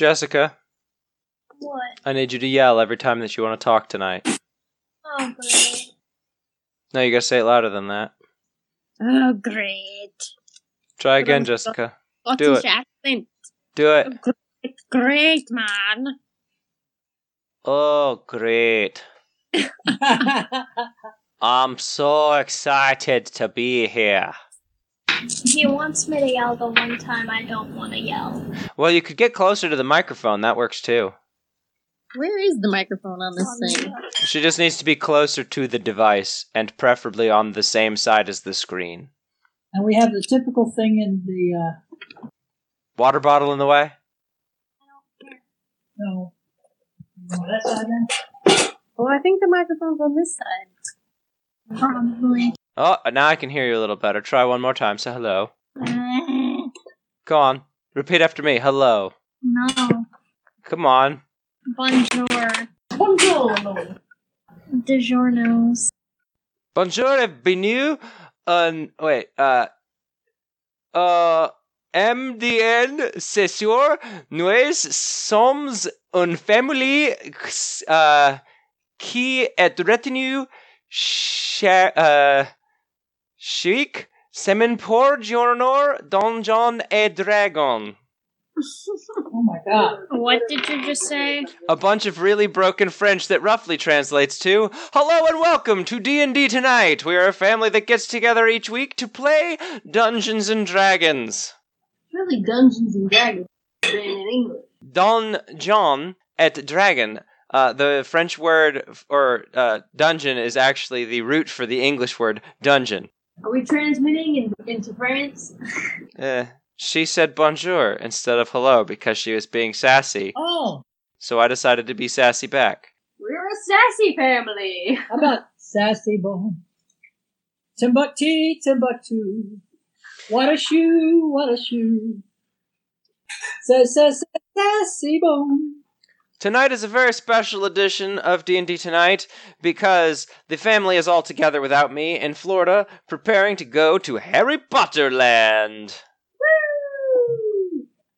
Jessica, What? I need you to yell every time that you want to talk tonight. Oh, great. No, you gotta say it louder than that. Oh, great. Try again, Jessica. Scottish it. accent. Do it. Oh, it's great, man. Oh, great. I'm so excited to be here. He wants me to yell the one time I don't want to yell. Well, you could get closer to the microphone. That works too. Where is the microphone on this thing? She just needs to be closer to the device and preferably on the same side as the screen. and we have the typical thing in the uh, Water bottle in the way? no, no that side then. Oh, I think the microphone's on this side. Probably. Oh, now I can hear you a little better. Try one more time. Say hello. Go on. Repeat after me. Hello. No. Come on. Bonjour. Bonjour. Buongiorno. DiGiorno's. Bonjour, bienvenue. Un, wait, uh, uh, MDN, c'est sûr, nous sommes une famille, uh, qui est retenu cher, uh, chic, semaine pour journaux, donjon et dragon. Oh my God. What did you just say? A bunch of really broken French that roughly translates to Hello and welcome to D&D Tonight. We are a family that gets together each week to play Dungeons and Dragons. really Dungeons and Dragons than in English. Don John et Dragon. Uh, the French word f- or uh, dungeon is actually the root for the English word dungeon. Are we transmitting in, into France? Eh, she said bonjour instead of hello because she was being sassy, Oh, so I decided to be sassy back. We're a sassy family. how about sassy bone? Timbuktu, Timbuktu. What a shoe, what a shoe. Says, says, sassy bone. Tonight is a very special edition of D&D Tonight because the family is all together without me in Florida preparing to go to Harry Potter Land.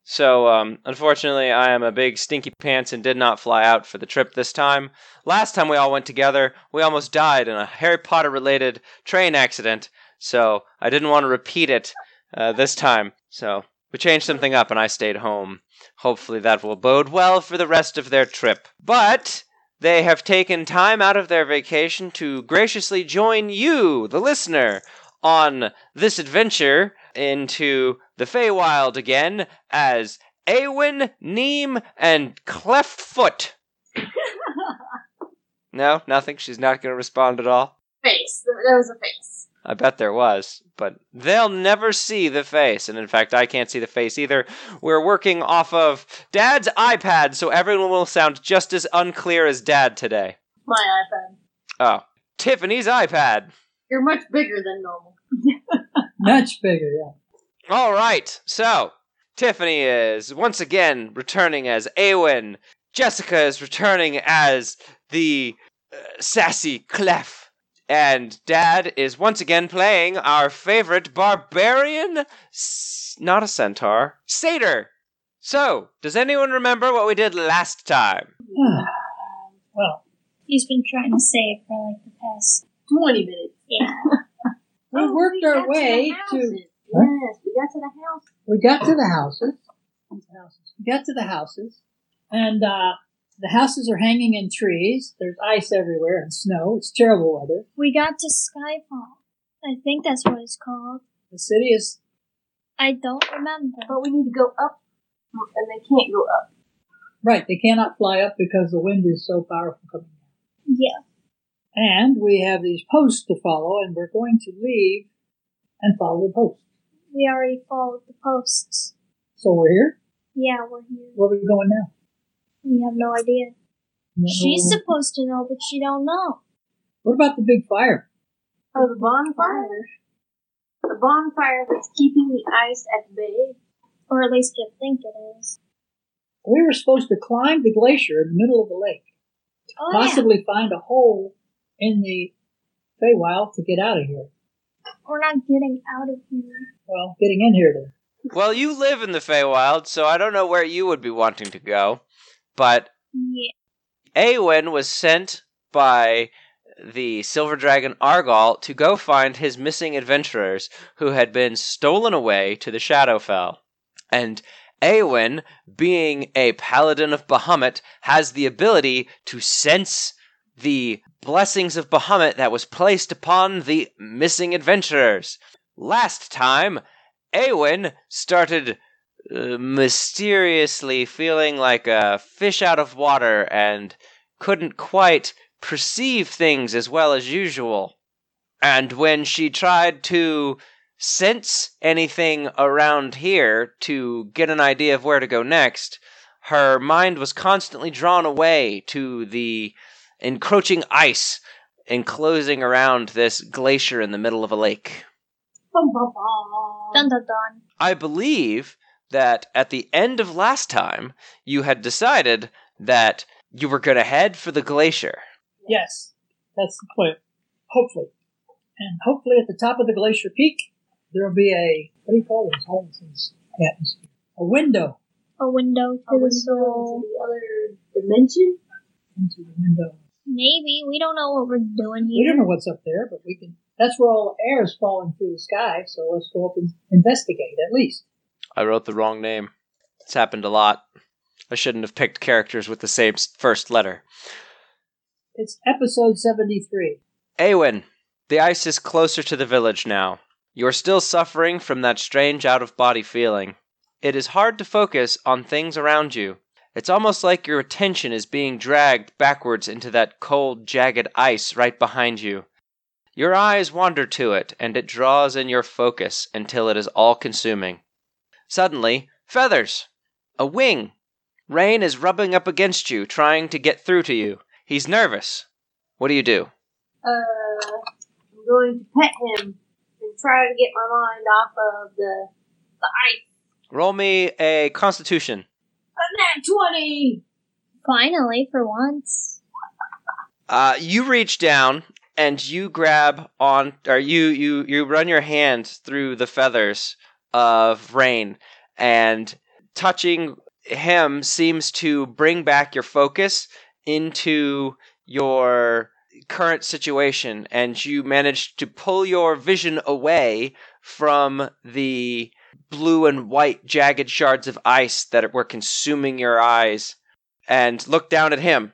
So, um, unfortunately, I am a big stinky pants and did not fly out for the trip this time. Last time we all went together, we almost died in a Harry Potter related train accident, so I didn't want to repeat it uh, this time. So, we changed something up and I stayed home. Hopefully, that will bode well for the rest of their trip. But they have taken time out of their vacation to graciously join you, the listener, on this adventure into the Feywild again as Awen, Neem, and Cleftfoot. no, nothing. She's not going to respond at all. Face. There there was a face. I bet there was, but they'll never see the face. And in fact, I can't see the face either. We're working off of Dad's iPad, so everyone will sound just as unclear as Dad today. My iPad. Oh, Tiffany's iPad. You're much bigger than normal. Much bigger, yeah. All right, so Tiffany is once again returning as Awen. Jessica is returning as the uh, sassy Clef. And Dad is once again playing our favorite barbarian, s- not a centaur, satyr. So, does anyone remember what we did last time? well, He's been trying to say it for like the past. 20 minutes. Yeah. we Oh, worked we our got way the to. houses. Huh? Yes, we got to the house. We got to the houses. We got to the houses, and uh, the houses are hanging in trees. There's ice everywhere and snow. It's terrible weather. We got to Skyfall. I think that's what it's called. The city is I don't remember. But we need to go up, and they can't go up. right. They cannot fly up because the wind is so powerful coming down. Yeah. And we have these posts to follow, and we're going to leave and follow the posts. We already followed the posts. So we're here. Yeah, we're here. Where are we going now? We have no idea. She's supposed to know, but she don't know. What about the big fire? Oh, the bonfire. The bonfire that's keeping the ice at bay. Or at least you think it is. We were supposed to climb the glacier in the middle of the lake, Oh, yeah. possibly find a hole in the Feywild to get out of here. We're not getting out of here. Well, getting in here there. Well, you live in the Feywild, so I don't know where you would be wanting to go. But Yeah. Awen was sent by the Silver Dragon Argal to go find his missing adventurers who had been stolen away to the Shadowfell. And Awen, being a paladin of Bahamut, has the ability to sense the blessings of Bahamut that was placed upon the missing adventurers. Last time, Awen started mysteriously feeling like a fish out of water and couldn't quite perceive things as well as usual. And when she tried to sense anything around here to get an idea of where to go next, her mind was constantly drawn away to the encroaching ice enclosing around this glacier in the middle of a lake. Dun dun dun. I believe that at the end of last time, you had decided that you were going to head for the glacier. Yes, that's the point. Hopefully. And hopefully at the top of the glacier peak, there will be a, what do you call those holes in this atmosphere? A window A window to A window the soul. to the other dimension. into the window. Maybe we don't know what we're doing here. We don't know what's up there, but we can, that's where all the air is falling through the sky, so let's go up and investigate at least. I wrote the wrong name. It's happened a lot. I shouldn't have picked characters with the same first letter. It's episode 73. Awen, the ice is closer to the village now. You are still suffering from that strange out of body feeling. It is hard to focus on things around you. It's almost like your attention is being dragged backwards into that cold, jagged ice right behind you. Your eyes wander to it, and it draws in your focus until it is all consuming. Suddenly, feathers! A wing! Rain is rubbing up against you, trying to get through to you. He's nervous. What do you do? Uh, I'm going to pet him and try to get my mind off of the the ice. Roll me a constitution. A nat twenty. Finally, for once. Uh, you reach down and you grab on, or you, you, you run your hand through the feathers of rain, and touching him seems to bring back your focus into your current situation, and you manage to pull your vision away from the blue and white jagged shards of ice that were consuming your eyes, and look down at him.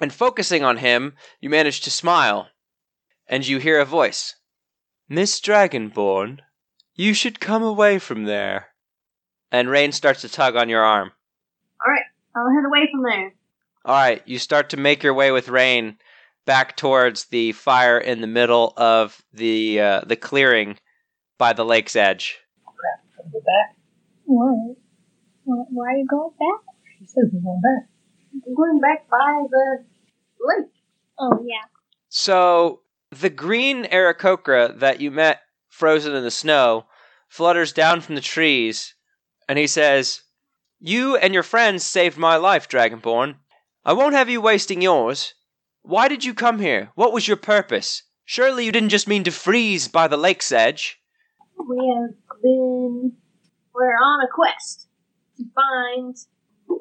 And focusing on him, you manage to smile, and you hear a voice. Miss Dragonborn, you should come away from there. And Rain starts to tug on your arm. All right, I'll head away from there. All right, you start to make your way with Rain back towards the fire in the middle of the uh, the clearing by the lake's edge. Come go back. What? Why why are you going back? She says we're going back. I'm going back by the lake. Oh, yeah. So the green Aarakocra that you met frozen in the snow flutters down from the trees, and he says, "You and your friends saved my life, Dragonborn. I won't have you wasting yours. Why did you come here? What was your purpose? Surely you didn't just mean to freeze by the lake's edge." We have been. We're on a quest to find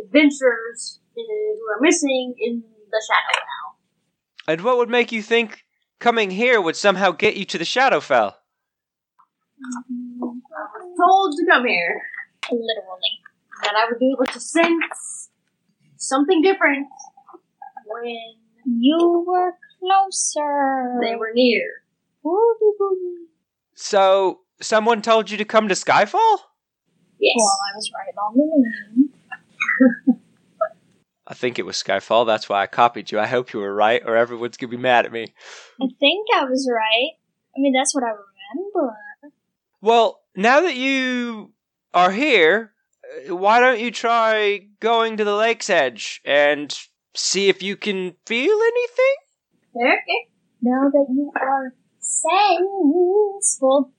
adventurers uh, who are missing in the Shadow And what would make you think coming here would somehow get you to the Shadowfell? Was told to come here Literally. that I would be able to sense something different when You were closer. they were near. Boogie boogie. So someone told you to come to Skyfall? Yes. Well, I was right on the name. I think it was Skyfall. That's why I copied you. I hope you were right, or everyone's gonna be mad at me. I think I was right. I mean, that's what I remember. Well, now that you are here, uh, why don't you try going to the lake's edge and see if you can feel anything? okay. Now that you are senseful.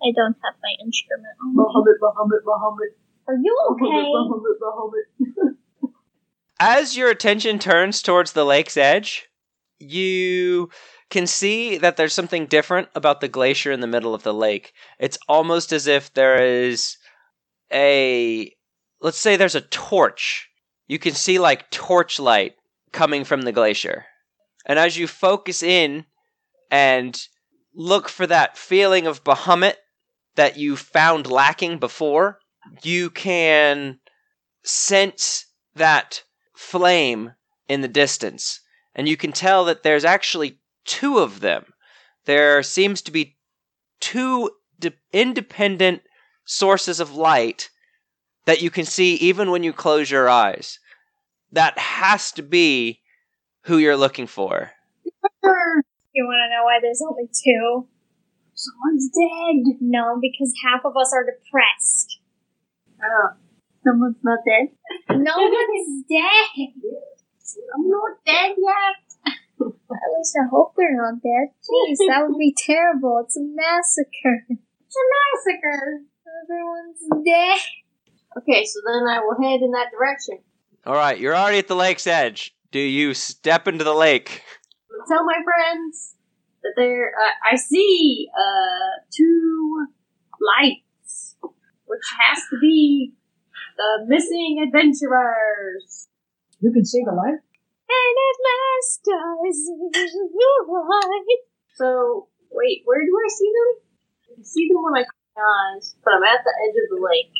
I don't have my instrument on. me. Bahamut, Bahamut, Bahamut. Are you okay? Bahamut, Bahamut. As your attention turns towards the lake's edge, you can see that there's something different about the glacier in the middle of the lake. It's almost as if there is a let's say there's a torch. You can see like torchlight coming from the glacier. And as you focus in and look for that feeling of Bahamut that you found lacking before, you can sense that flame in the distance. And you can tell that there's actually two of them. There seems to be two de- independent sources of light that you can see even when you close your eyes. That has to be who you're looking for. You want to know why there's only two? Someone's dead. No, because half of us are depressed. Oh, someone's not dead. No one's dead. I'm not dead yet. At least I hope they're not dead. Jeez, that would be terrible. It's a massacre. It's a massacre. Everyone's dead. Okay, so then I will head in that direction. All right, you're already at the lake's edge. Do you step into the lake? Tell my friends that there. Uh, I see uh two lights, which has to be the missing adventurers. You can see the light? And at last I see. So wait, where do I see them? I see them when I eyes, but I'm at the edge of the lake.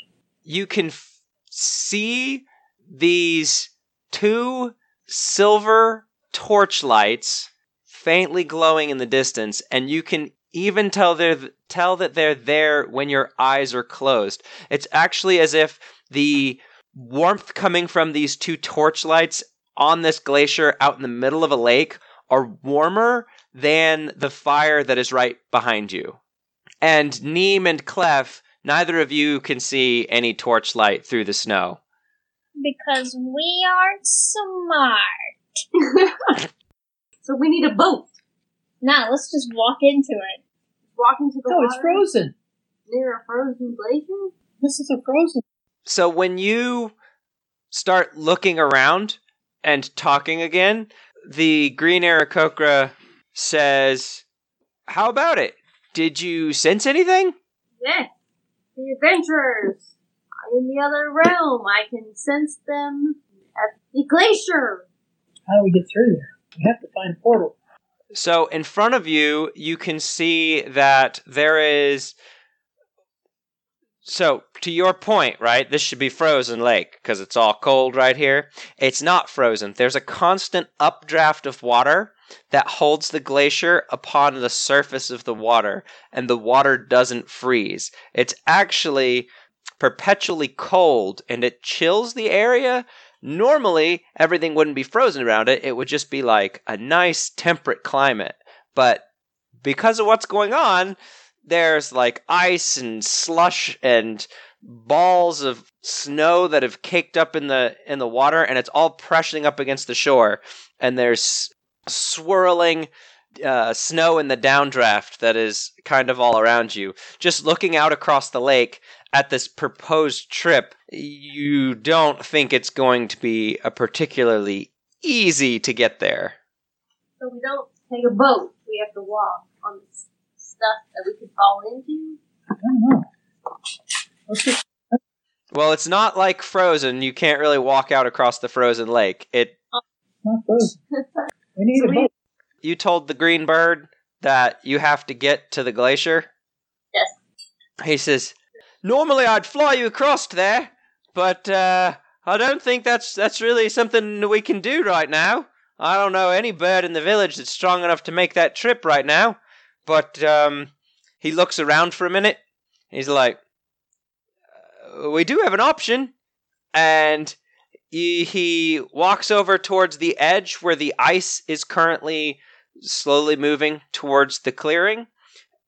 You can f- see these two silver torchlights faintly glowing in the distance, and you can even tell they're th- tell that they're there when your eyes are closed. It's actually as if the warmth coming from these two torchlights on this glacier out in the middle of a lake are warmer than the fire that is right behind you. And Neem and Clef, neither of you can see any torchlight through the snow. Because we are smart. So we need a boat. Now let's just walk into it. Walk into the No, water it's frozen. near a frozen glacier. This is a frozen. So when you start looking around and talking again, the green Aarakocra says, How about it? Did you sense anything? Yes, the adventurers are in the other realm. I can sense them at the glacier. How do we get through there? We have to find a portal. So in front of you, you can see that there is. So to your point, right? This should be frozen lake because it's all cold right here. It's not frozen. There's a constant updraft of water that holds the glacier upon the surface of the water, and the water doesn't freeze. It's actually perpetually cold, and it chills the area normally everything wouldn't be frozen around it. It would just be like a nice temperate climate. But because of what's going on, there's like ice and slush and balls of snow that have caked up in the in the water and it's all pressing up against the shore and there's swirling uh, snow in the downdraft that is kind of all around you. Just looking out across the lake at this proposed trip, you don't think it's going to be a particularly easy to get there. So we don't take a boat. We have to walk on this stuff that we could fall into. I don't know. Just, Well, it's not like Frozen. You can't really walk out across the frozen lake. It not frozen. We need So a boat. you told the green bird that you have to get to the glacier? Yes. He says, "Normally I'd fly you across there, but uh, I don't think that's that's really something we can do right now. I don't know any bird in the village that's strong enough to make that trip right now." But um, he looks around for a minute. He's like, "Uh, "We do have an option," and he, he walks over towards the edge where the ice is currently slowly moving towards the clearing,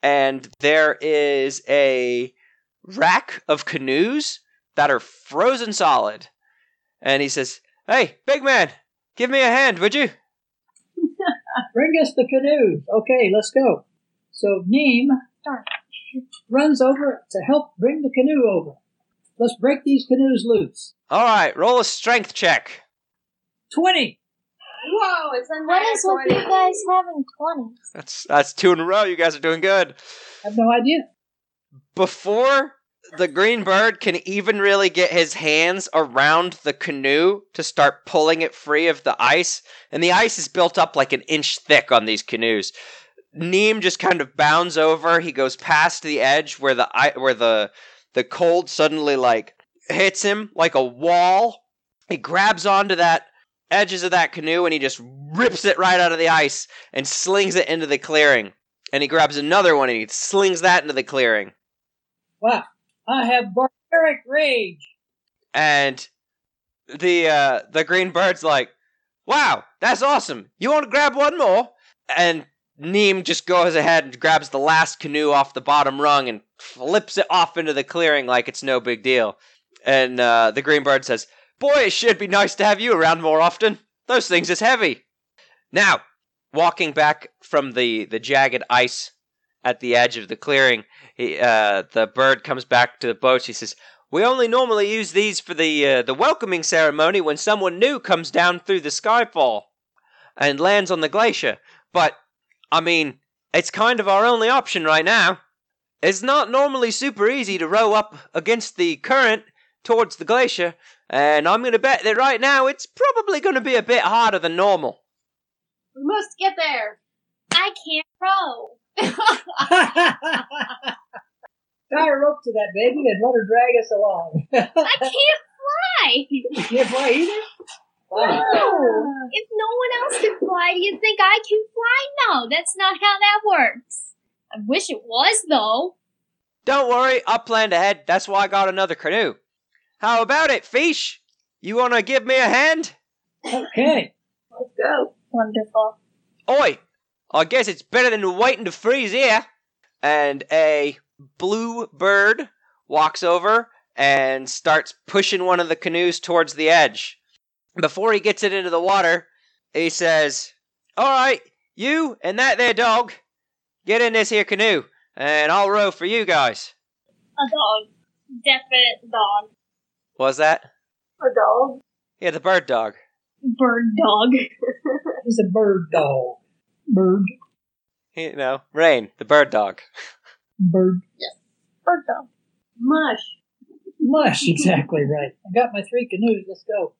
and there is a rack of canoes that are frozen solid. And he says, Hey, big man, give me a hand, would you? Bring us the canoes. Okay, let's go. So Neem runs over to help bring the canoe over. Let's break these canoes loose. All right, roll a strength check. 20. Whoa, it's a What is with you guys having 20s? That's that's two in a row. You guys are doing good. I have no idea. Before the green bird can even really get his hands around the canoe to start pulling it free of the ice, and the ice is built up like an inch thick on these canoes. Neem just kind of bounds over. He goes past the edge where the where the the cold suddenly like hits him like a wall. He grabs onto that edges of that canoe and he just rips it right out of the ice and slings it into the clearing. And he grabs another one and he slings that into the clearing. Wow. I have barbaric rage. And the uh, the green bird's like, "Wow, that's awesome! You want to grab one more?" And Neem just goes ahead and grabs the last canoe off the bottom rung and flips it off into the clearing like it's no big deal. And uh, the green bird says, "Boy, it should be nice to have you around more often. Those things is heavy." Now, walking back from the the jagged ice at the edge of the clearing, he, uh, the bird comes back to the boat. He says, "We only normally use these for the uh, the welcoming ceremony when someone new comes down through the skyfall and lands on the glacier. But I mean, it's kind of our only option right now. It's not normally super easy to row up against the current towards the glacier, and I'm going to bet that right now it's probably going to be a bit harder than normal." We must get there. I can't row. Tie a rope to that baby and let her drag us along. I can't fly. you can't fly either? Wow. If no one else can fly, do you think I can fly? No, that's not how that works. I wish it was, though. Don't worry, I planned ahead. That's why I got another canoe. How about it, Fish? You want to give me a hand? Okay. Let's go. Wonderful. Oi, I guess it's better than waiting to freeze here. And a blue bird walks over and starts pushing one of the canoes towards the edge. Before he gets it into the water, he says, All right, you and that there dog, get in this here canoe, and I'll row for you guys. A dog. Definite dog. Was that? A dog. Yeah, the bird dog. Bird dog. He's a bird dog. Bird. You know, Rain, the bird dog. Bird. Yes. Bird dog. Mush. Mush, exactly right. I got my three canoes. Let's go.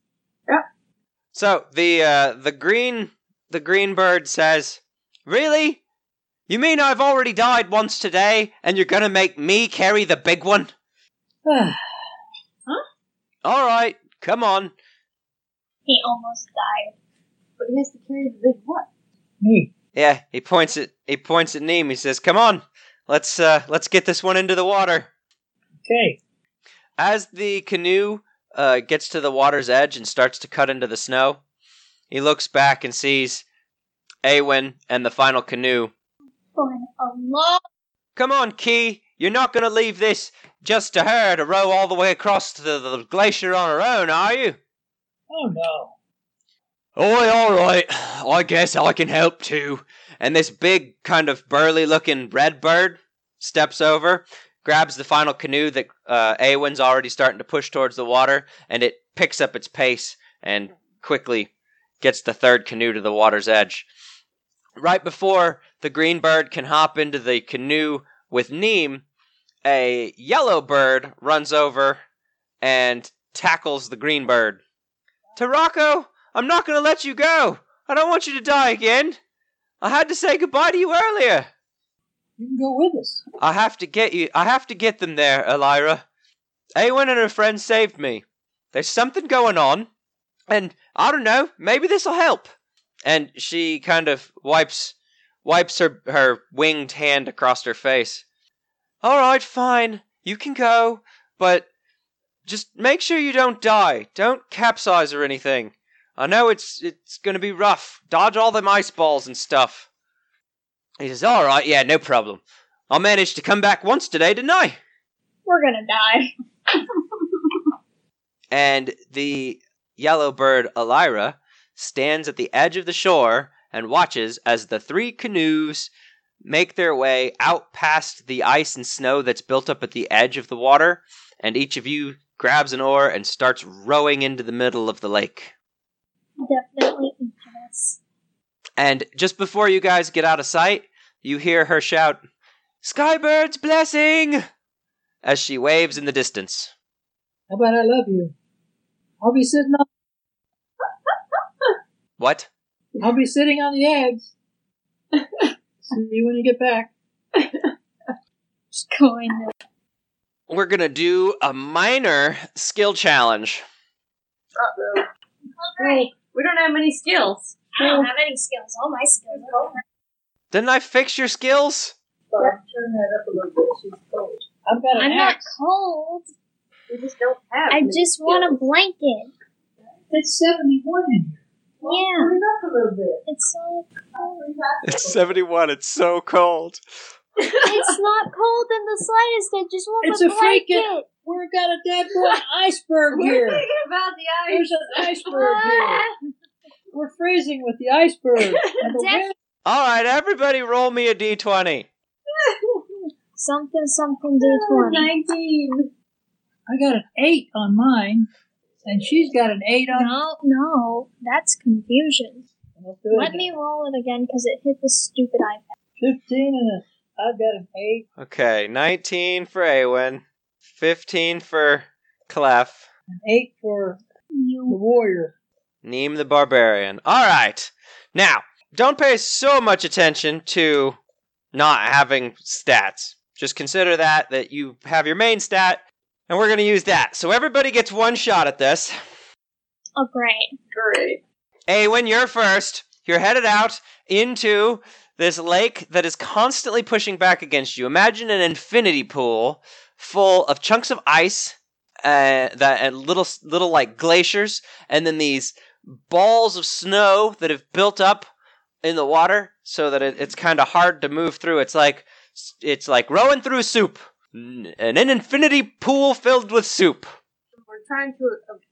So the uh, the green the green bird says, "Really? You mean I've already died once today, and you're gonna make me carry the big one? Huh? All right, come on." He almost died. But he has to carry the big one. Me. Yeah, he points at he points at Neem. He says, "Come on, let's uh, let's get this one into the water." Okay. As the canoe uh, gets to the water's edge and starts to cut into the snow, he looks back and sees Awen and the final canoe Going a long Come on, Key. You're not going to leave this just to her to row all the way across to the, the glacier on her own, are you? Oh no. Oh, all right. I guess I can help too. And this big, kind of burly looking red bird steps over, grabs the final canoe that uh, Awen's already starting to push towards the water, and it picks up its pace and quickly gets the third canoe to the water's edge. Right before the green bird can hop into the canoe with Neem, a yellow bird runs over and tackles the green bird. Tarako, I'm not going to let you go. I don't want you to die again. I had to say goodbye to you earlier. You can go with us. I have to get you. I have to get them there, Elira. Awen and her friends saved me. There's something going on, and I don't know. Maybe this'll help. And she kind of wipes wipes her her winged hand across her face. All right, fine. You can go, but just make sure you don't die. Don't capsize or anything. I know it's it's going to be rough. Dodge all them ice balls and stuff. He says, "All right, yeah, no problem. I managed to come back once today, didn't I?" We're gonna die. And the yellow bird Elira stands at the edge of the shore and watches as the three canoes make their way out past the ice and snow that's built up at the edge of the water, and each of you grabs an oar and starts rowing into the middle of the lake. Definitely of Yes. And just before you guys get out of sight, you hear her shout, Skybird's blessing! as she waves in the distance. How about I love you? I'll be sitting on. What? I'll be sitting on the eggs. See you when you get back. Just going to. We're gonna do a minor skill challenge. Uh-oh. Great. We don't have many skills. I don't have any skills. All my skills are over. Didn't I fix your skills? But turn that up a little bit. She's cold. I've got an I'm not cold. We just don't have. I many just want a blanket. It's 71 in here. Yeah. Turn it up a little bit. It's so cold. It's 71. It's so cold. It's not cold in the slightest. I just want It's a a freaking- blanket. We've got a dead boy iceberg We're here. thinking about the ice. There's an iceberg here. We're freezing with the iceberg. And the Def- wind. All right, everybody, roll me a d20. Something, something, D20. Nineteen. I got an 8 on mine, and she's got an 8 on No, no. That's confusion. Let's do it Let me roll it again because it hit the stupid iPad. 15 and a, I've got an 8. Okay, 19 for Awen, 15 for Clef, An 8 for you. the warrior. Neem the Barbarian. All right. Now, don't pay so much attention to not having stats. Just consider that that you have your main stat, and we're going to use that. So everybody gets one shot at this. Oh, great. Great. Awen, you're first. You're headed out into this lake that is constantly pushing back against you. Imagine an infinity pool full of chunks of ice, uh, that and little little like glaciers, and then these balls of snow that have built up in the water, so that it, it's kind of hard to move through. It's like it's like rowing through soup, N- an infinity pool filled with soup. We're trying to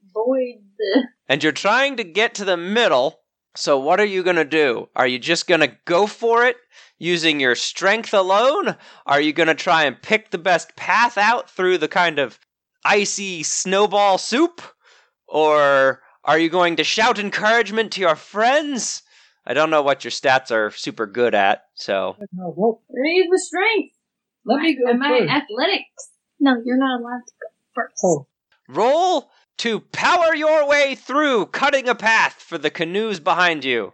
avoid the. and you're trying to get to the middle. So what are you going to do? Are you just going to go for it using your strength alone? Are you going to try and pick the best path out through the kind of icy snowball soup? Or are you going to shout encouragement to your friends? I don't know what your stats are super good at, so No, rope. We're use my strength. Let me go and my first. athletics. No, you're not allowed to go first. Oh, roll to power your way through, cutting a path for the canoes behind you.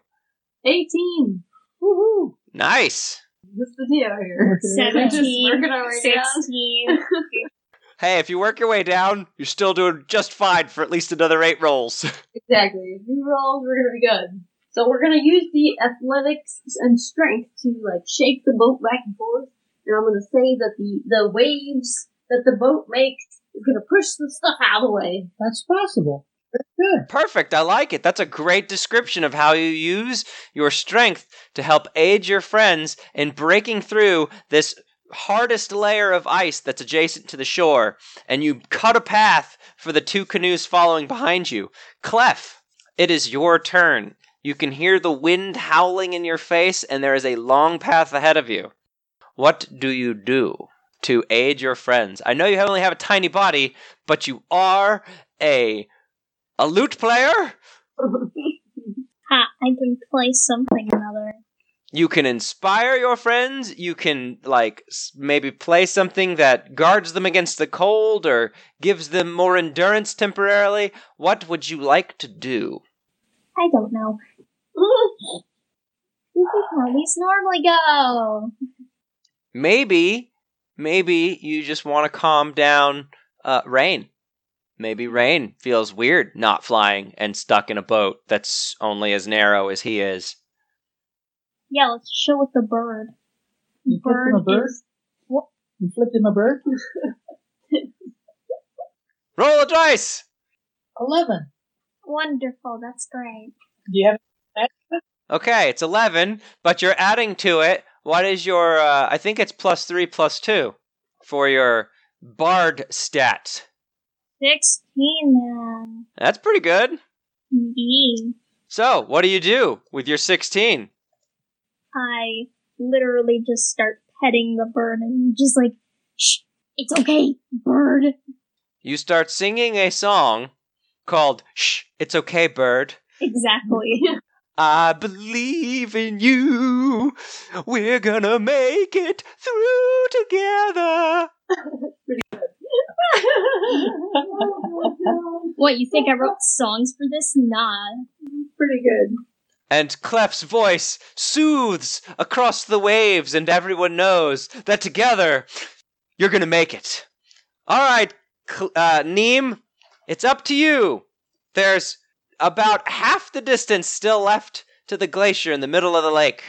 Eighteen. woohoo! Nice. What's the deal here? Working 17, working our way down. 16. Hey, if you work your way down, you're still doing just fine for at least another eight rolls. Exactly. If we roll, we're gonna be good. So we're gonna use the athletics and strength to like shake the boat back and forth. And I'm gonna say that the the waves that the boat makes is gonna push the stuff out of the way. That's possible. Very good. Perfect. I like it. That's a great description of how you use your strength to help aid your friends in breaking through this hardest layer of ice that's adjacent to the shore. And you cut a path for the two canoes following behind you. Clef, it is your turn. You can hear the wind howling in your face, and there is a long path ahead of you. What do you do to aid your friends? I know you only have a tiny body, but you are a a lute player. Ha, I can play something or another. You can inspire your friends. You can like maybe play something that guards them against the cold or gives them more endurance temporarily. What would you like to do? I don't know. This is how these normally go. Maybe, maybe you just want to calm down uh, Rain. Maybe Rain feels weird not flying and stuck in a boat that's only as narrow as he is. Yeah, let's chill with the bird. You flipped him a bird? is what? You flipped him a bird? Roll a dice. 11. Wonderful. That's great. Do you have Okay, it's 11, but you're adding to it. What is your, uh, I think it's plus 3 plus 2 for your bard stats. Sixteen then. That's pretty good. Indeed. So, what do you do with your 16? I literally just start petting the bird and just like, shh, it's okay, bird. You start singing a song called Shh, It's Okay, Bird. Exactly. I believe in you. We're gonna make it through together. What, you think I wrote songs for this? Nah. Pretty good. And Clef's voice soothes across the waves, and everyone knows that together you're gonna make it. All right, Cl- uh, Neem, it's up to you. There's about half the distance still left to the glacier in the middle of the lake.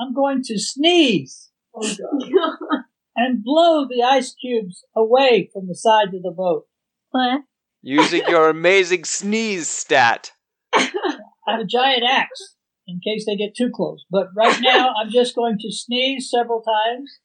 I'm going to sneeze oh, and blow the ice cubes away from the sides of the boat. What? Using your amazing sneeze stat. I have a giant axe in case they get too close. But right now, I'm just going to sneeze several times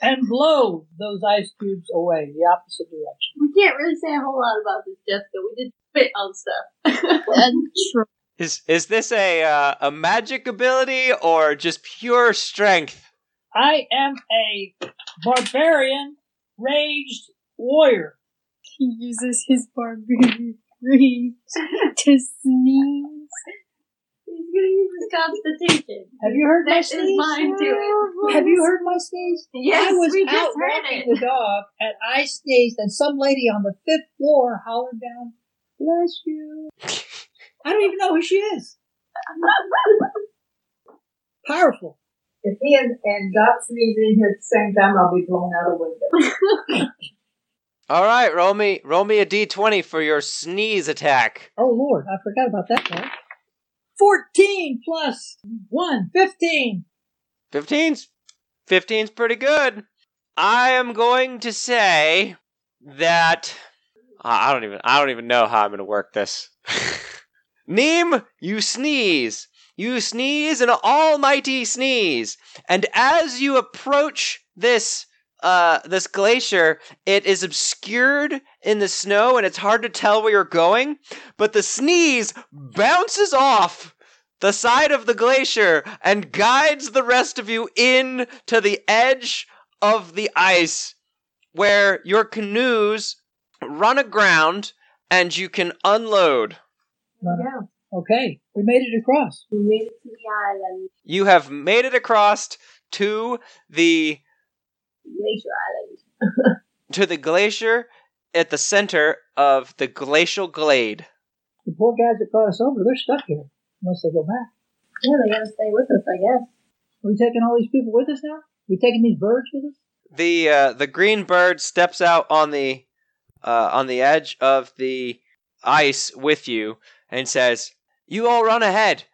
and blow those ice cubes away the opposite direction. we can't really say a whole lot about this, Jessica. We did spit on stuff. Tr- Is is this a uh, a magic ability or just pure strength? I am a barbarian raged warrior. he uses his barbarian rage to sneeze. He's gonna use his constitution. Have you heard my That is sneeze? mine too. Have you heard my sneeze? Yes, I was we out just heard walking it. the dog and I sneezed and some lady on the fifth floor hollered down, bless you. I don't even know who she is. Powerful. If he and, and Dot sneeze in here at the same time, I'll be blown out a window. All right, roll me roll me a d20 for your sneeze attack. Oh Lord, I forgot about that one. 14 plus 1, 15. 15's 15's pretty good. I am going to say that I don't even I don't even know how I'm to work this. Neem, you sneeze. You sneeze an almighty sneeze. And as you approach this uh this glacier, it is obscured in the snow and it's hard to tell where you're going, but the sneeze bounces off the side of the glacier and guides the rest of you in to the edge of the ice where your canoes run aground and you can unload. Yeah, Okay, we made it across. we made it to the island, You have made it across to the Glacier Island. to the glacier at the center of the glacial glade. The poor guys that brought us over, they're stuck here unless they go back. Yeah, they gotta stay with us, I guess. Are we taking all these people with us now? we taking these birds with us? The uh, the green bird steps out on the uh, on the edge of the ice with you and says, "You all run ahead.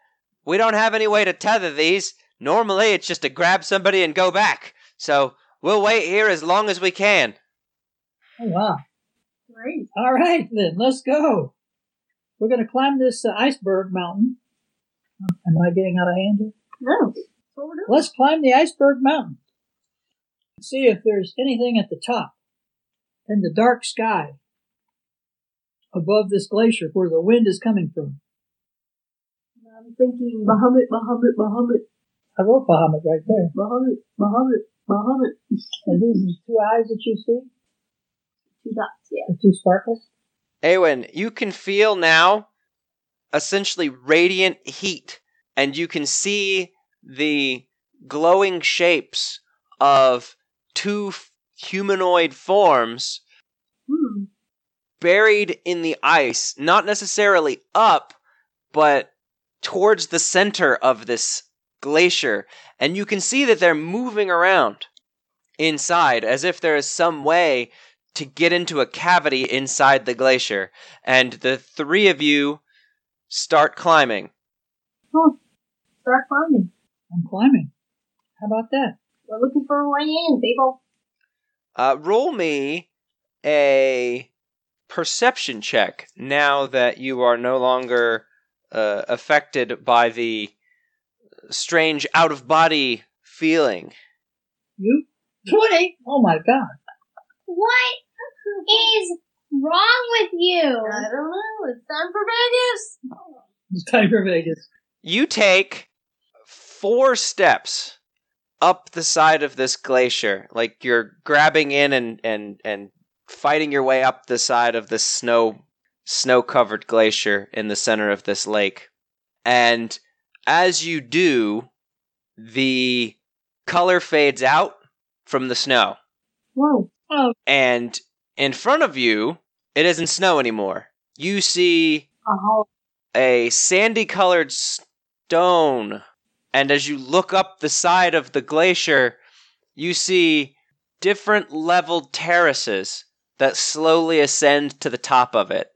We don't have any way to tether these. Normally, it's just to grab somebody and go back. So we'll wait here as long as we can." Oh wow! Great. All right then, let's go. We're going to climb this uh, iceberg mountain. Am I getting out of hand here? No, that's what we're doing. Let's climb the iceberg mountain. See if there's anything at the top in the dark sky above this glacier where the wind is coming from. I'm thinking Bahamut, Bahamut, Bahamut, I wrote Bahamut right there. Bahamut, Bahamut, Bahamut. And these are the two eyes that you see, Two dots, yeah. the two sparkles. Awen, you can feel now essentially radiant heat, and you can see the glowing shapes of two f- humanoid forms Hmm. buried in the ice, not necessarily up, but towards the center of this glacier. And you can see that they're moving around inside as if there is some way to get into a cavity inside the glacier. And the three of you start climbing. Start climbing. I'm climbing. How about that? We're looking for a way in, people. Uh, roll me a perception check now that you are no longer uh, affected by the strange out of body feeling. You? 20? Oh my god. What is wrong with you? I don't know. It's time for Vegas. It's time for Vegas. You take four steps up the side of this glacier, like you're grabbing in and and and fighting your way up the side of this snow snow covered glacier in the center of this lake. And as you do, the color fades out from the snow. Whoa. Oh. And in front of you, it isn't snow anymore. You see Oh. a sandy colored stone. And as you look up the side of the glacier, you see different leveled terraces that slowly ascend to the top of it.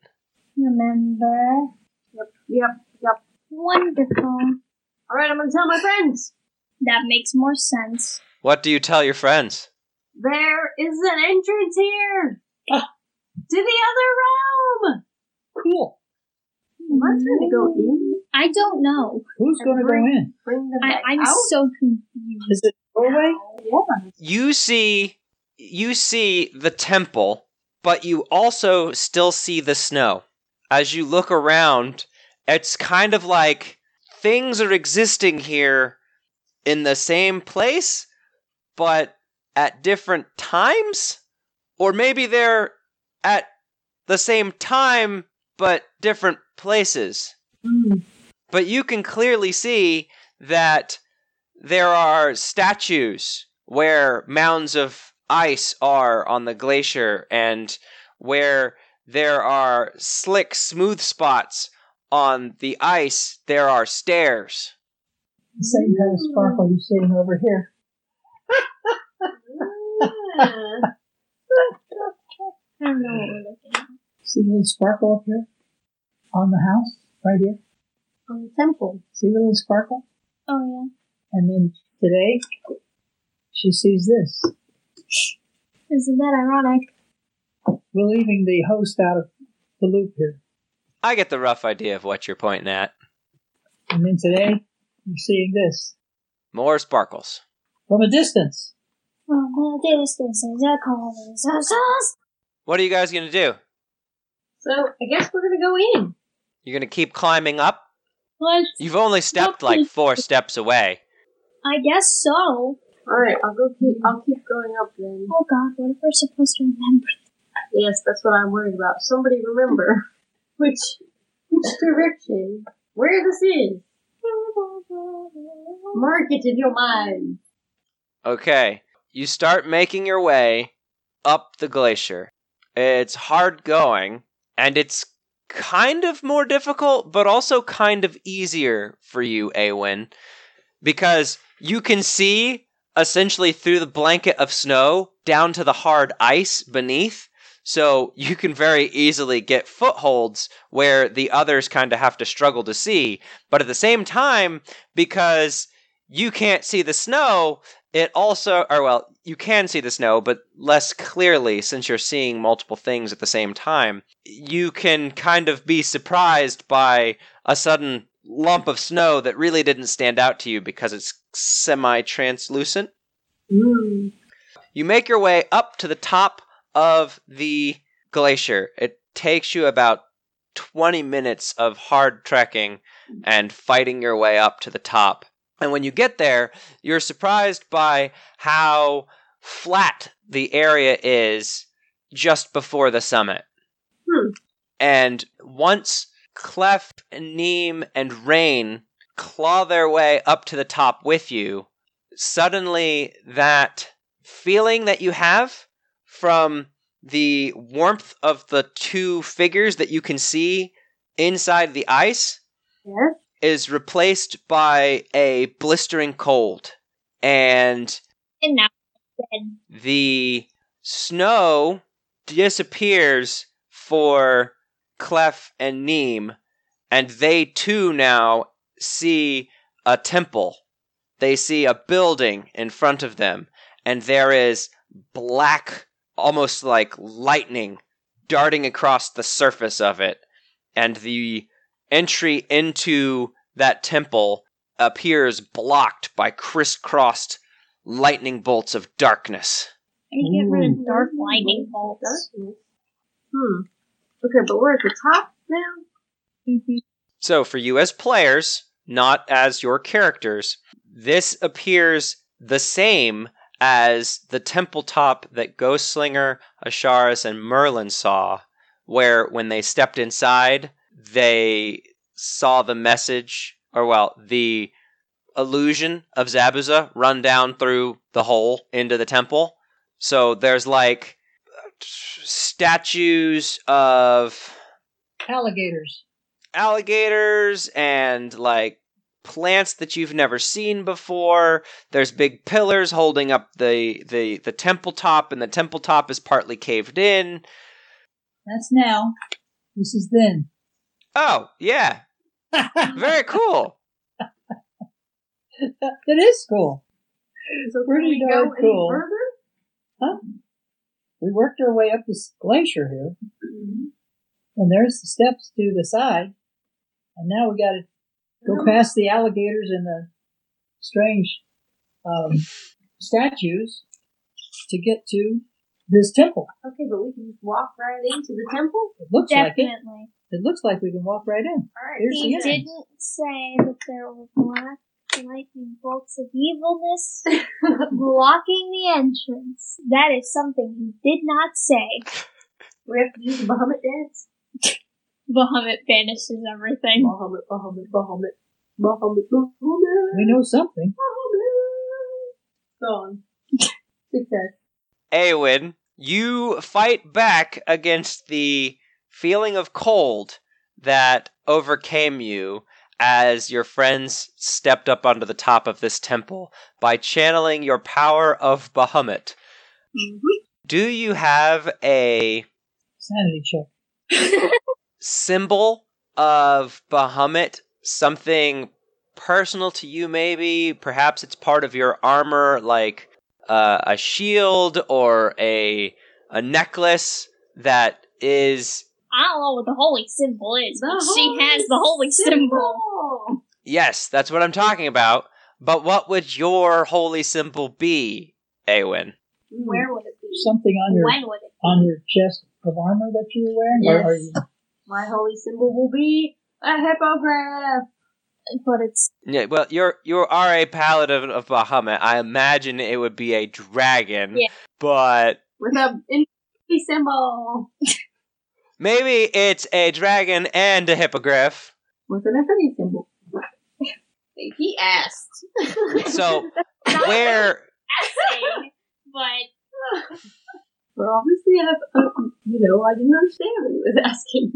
Remember? Yep. Yep. yep. Wonderful. All right, I'm gonna tell my friends. That makes more sense. What do you tell your friends? There is an entrance here Ah. to the other realm. Cool. Am I trying to go in? I don't know. Who's going to go in? Bring them I, I'm out? so confused. Is it doorway? Yeah. You see you see the temple, but you also still see the snow. As you look around, it's kind of like things are existing here in the same place, but at different times? Or maybe they're at the same time, but different places. Mm. But you can clearly see that there are statues where mounds of ice are on the glacier and where there are slick, smooth spots on the ice, there are stairs. The same kind of sparkle you're seeing over here. I don't know what we're looking at. See the little sparkle up here? On the house? Right here? On the temple. See the little sparkle? Oh, yeah. And then today, she sees this. Isn't that ironic? We're leaving the host out of the loop here. I get the rough idea of what you're pointing at. And then today, you're seeing this. More sparkles. From a distance. From a distance, there's a calling us. What are you guys going to do? So I guess we're gonna go in. You're going to keep climbing up? Let's. You've only stepped like four steps away. I guess so. All right, I'll go. Keep, I'll keep going up then. Oh God, what if we're supposed to remember? Yes, that's what I'm worried about. Somebody remember which which direction where this is. Mark it in your mind. Okay, you start making your way up the glacier. It's hard going, and it's kind of more difficult, but also kind of easier for you, Awen, because you can see essentially through the blanket of snow down to the hard ice beneath. So you can very easily get footholds where the others kind of have to struggle to see. But at the same time, because you can't see the snow, it also, or well, you can see the snow, but less clearly since you're seeing multiple things at the same time. You can kind of be surprised by a sudden lump of snow that really didn't stand out to you because it's semi translucent. Mm. You make your way up to the top of the glacier. It takes you about 20 minutes of hard trekking and fighting your way up to the top. And when you get there, you're surprised by how flat the area is just before the summit. Hmm. And once Clef, Neem, and Rain claw their way up to the top with you, suddenly that feeling that you have from the warmth of the two figures that you can see inside the ice Yes. Is replaced by a blistering cold. And And now the snow disappears for Clef and Neem, and they too now see a temple. They see a building in front of them, and there is black, almost like lightning, darting across the surface of it. And the entry into that temple appears blocked by crisscrossed lightning bolts of darkness. I need to get rid of dark lightning bolts. Hmm. Okay, but we're at the top now. Mm-hmm. So, for you as players, not as your characters, this appears the same as the temple top that Ghostslinger, Asharis, and Merlin saw, where when they stepped inside, they saw the message or well, the illusion of Zabuza run down through the hole into the temple. So there's like statues of Alligators. alligators and like plants that you've never seen before. There's big pillars holding up the the the temple top, and the temple top is partly caved in. That's now. This is then. Oh yeah, very cool. it is cool. So Pretty we darn go any cool. further? We worked our way up this glacier here, Mm-hmm. and there's the steps to the side, and now we got to go past the alligators and the strange um, statues to get to this temple. Okay, but we can just walk right into the temple. It looks like it. Definitely. It looks like we can walk right in. All right. Here's He the didn't say that there were black lightning bolts of evilness blocking the entrance. That is something he did not say. We have to do the Bahamut dance. Bahamut banishes everything. Bahamut, Bahamut, Bahamut, Bahamut, Bahamut. We know something. Bahamut. Go on. Success. Awen, you fight back against the feeling of cold that overcame you as your friends stepped up onto the top of this temple by channeling your power of Bahamut. Do you have a Sanity check. symbol of Bahamut, something personal to you, maybe? Perhaps it's part of your armor, like uh, a shield or a a necklace that is. I don't know what the holy symbol is, The but she has the holy symbol. symbol. Yes, that's what I'm talking about. But what would your holy symbol be, Awen? Hmm. Where would it be? Something on your When would it be? on your chest of armor that you're wearing. Or are you, My holy symbol will be a hippogriff. But it's Yeah, well, you're you are a paladin of Bahamut. I imagine it would be a dragon. Yeah. But with a symbol. maybe it's a dragon and a hippogriff. With an infinity symbol. He asked. So where asking, but But obviously, I, uh, you know, I didn't understand what he was asking.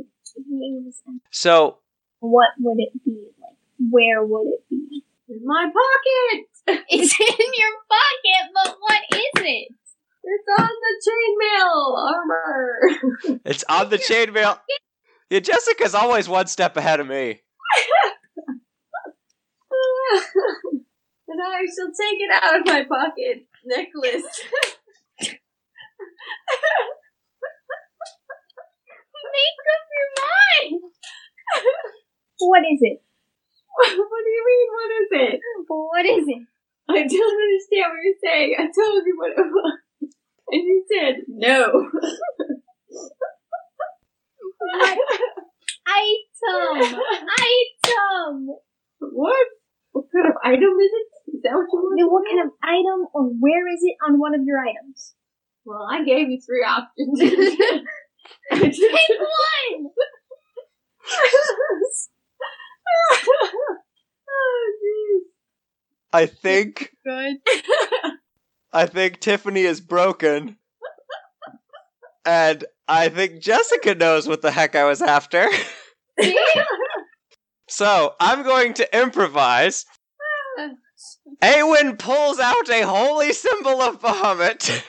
so what would it be? Like, where would it be? In my pocket! It's in your pocket, but what is it? It's on the chainmail armor! it's on the chainmail. Yeah, Jessica's always one step ahead of me. and I shall take it out of my pocket necklace. Make up your mind. what is it? what do you mean, what is it? What is it? I don't understand what you're saying. I told you what it was. And he said no. Item? Item. what? What kind of item is it? Is that what you want? Then What know? kind of item or where is it on one of your items? Well, I gave you three options. Pick one. oh, I think Good. I think Tiffany is broken. And I think Jessica knows what the heck I was after. so I'm going to improvise. Awen pulls out a holy symbol of Bahamut,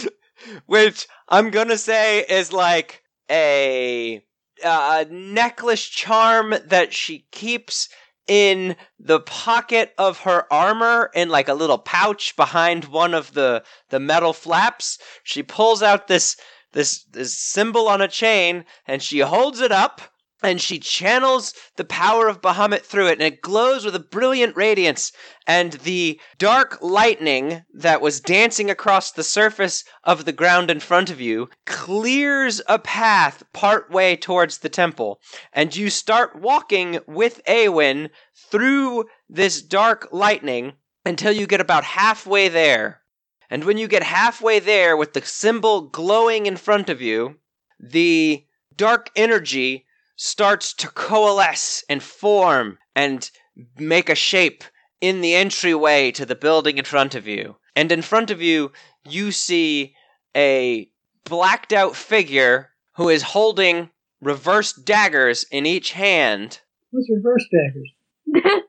which I'm gonna say is like a, a necklace charm that she keeps in the pocket of her armor in like a little pouch behind one of the the metal flaps. She pulls out this this this symbol on a chain and she holds it up and she channels the power of Bahamut through it and it glows with a brilliant radiance. And the dark lightning that was dancing across the surface of the ground in front of you clears a path part way towards the temple. And you start walking with Awen through this dark lightning until you get about halfway there. And when you get halfway there with the symbol glowing in front of you the dark energy starts to coalesce and form and make a shape in the entryway to the building in front of you. And in front of you, you see a blacked out figure who is holding reversed daggers in each hand. What's reverse daggers?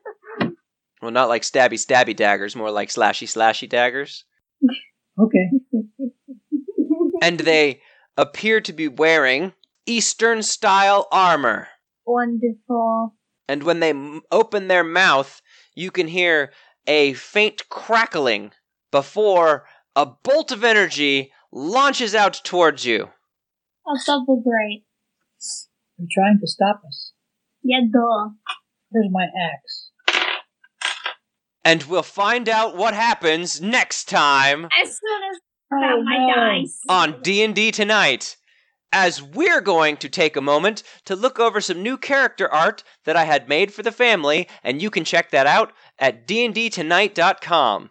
Well, not like stabby stabby daggers, more like slashy slashy daggers. Okay. And they appear to be wearing Eastern style armor. Wonderful. And when they m- open their mouth, you can hear a faint crackling before a bolt of energy launches out towards you. A double great. They're trying to stop us. Yeah, duh. Here's my axe. And we'll find out what happens next time As soon as I Oh, found my no. dice. on D&D tonight. As we're going to take a moment to look over some new character art that I had made for the family, and you can check that out at dndtonight.com.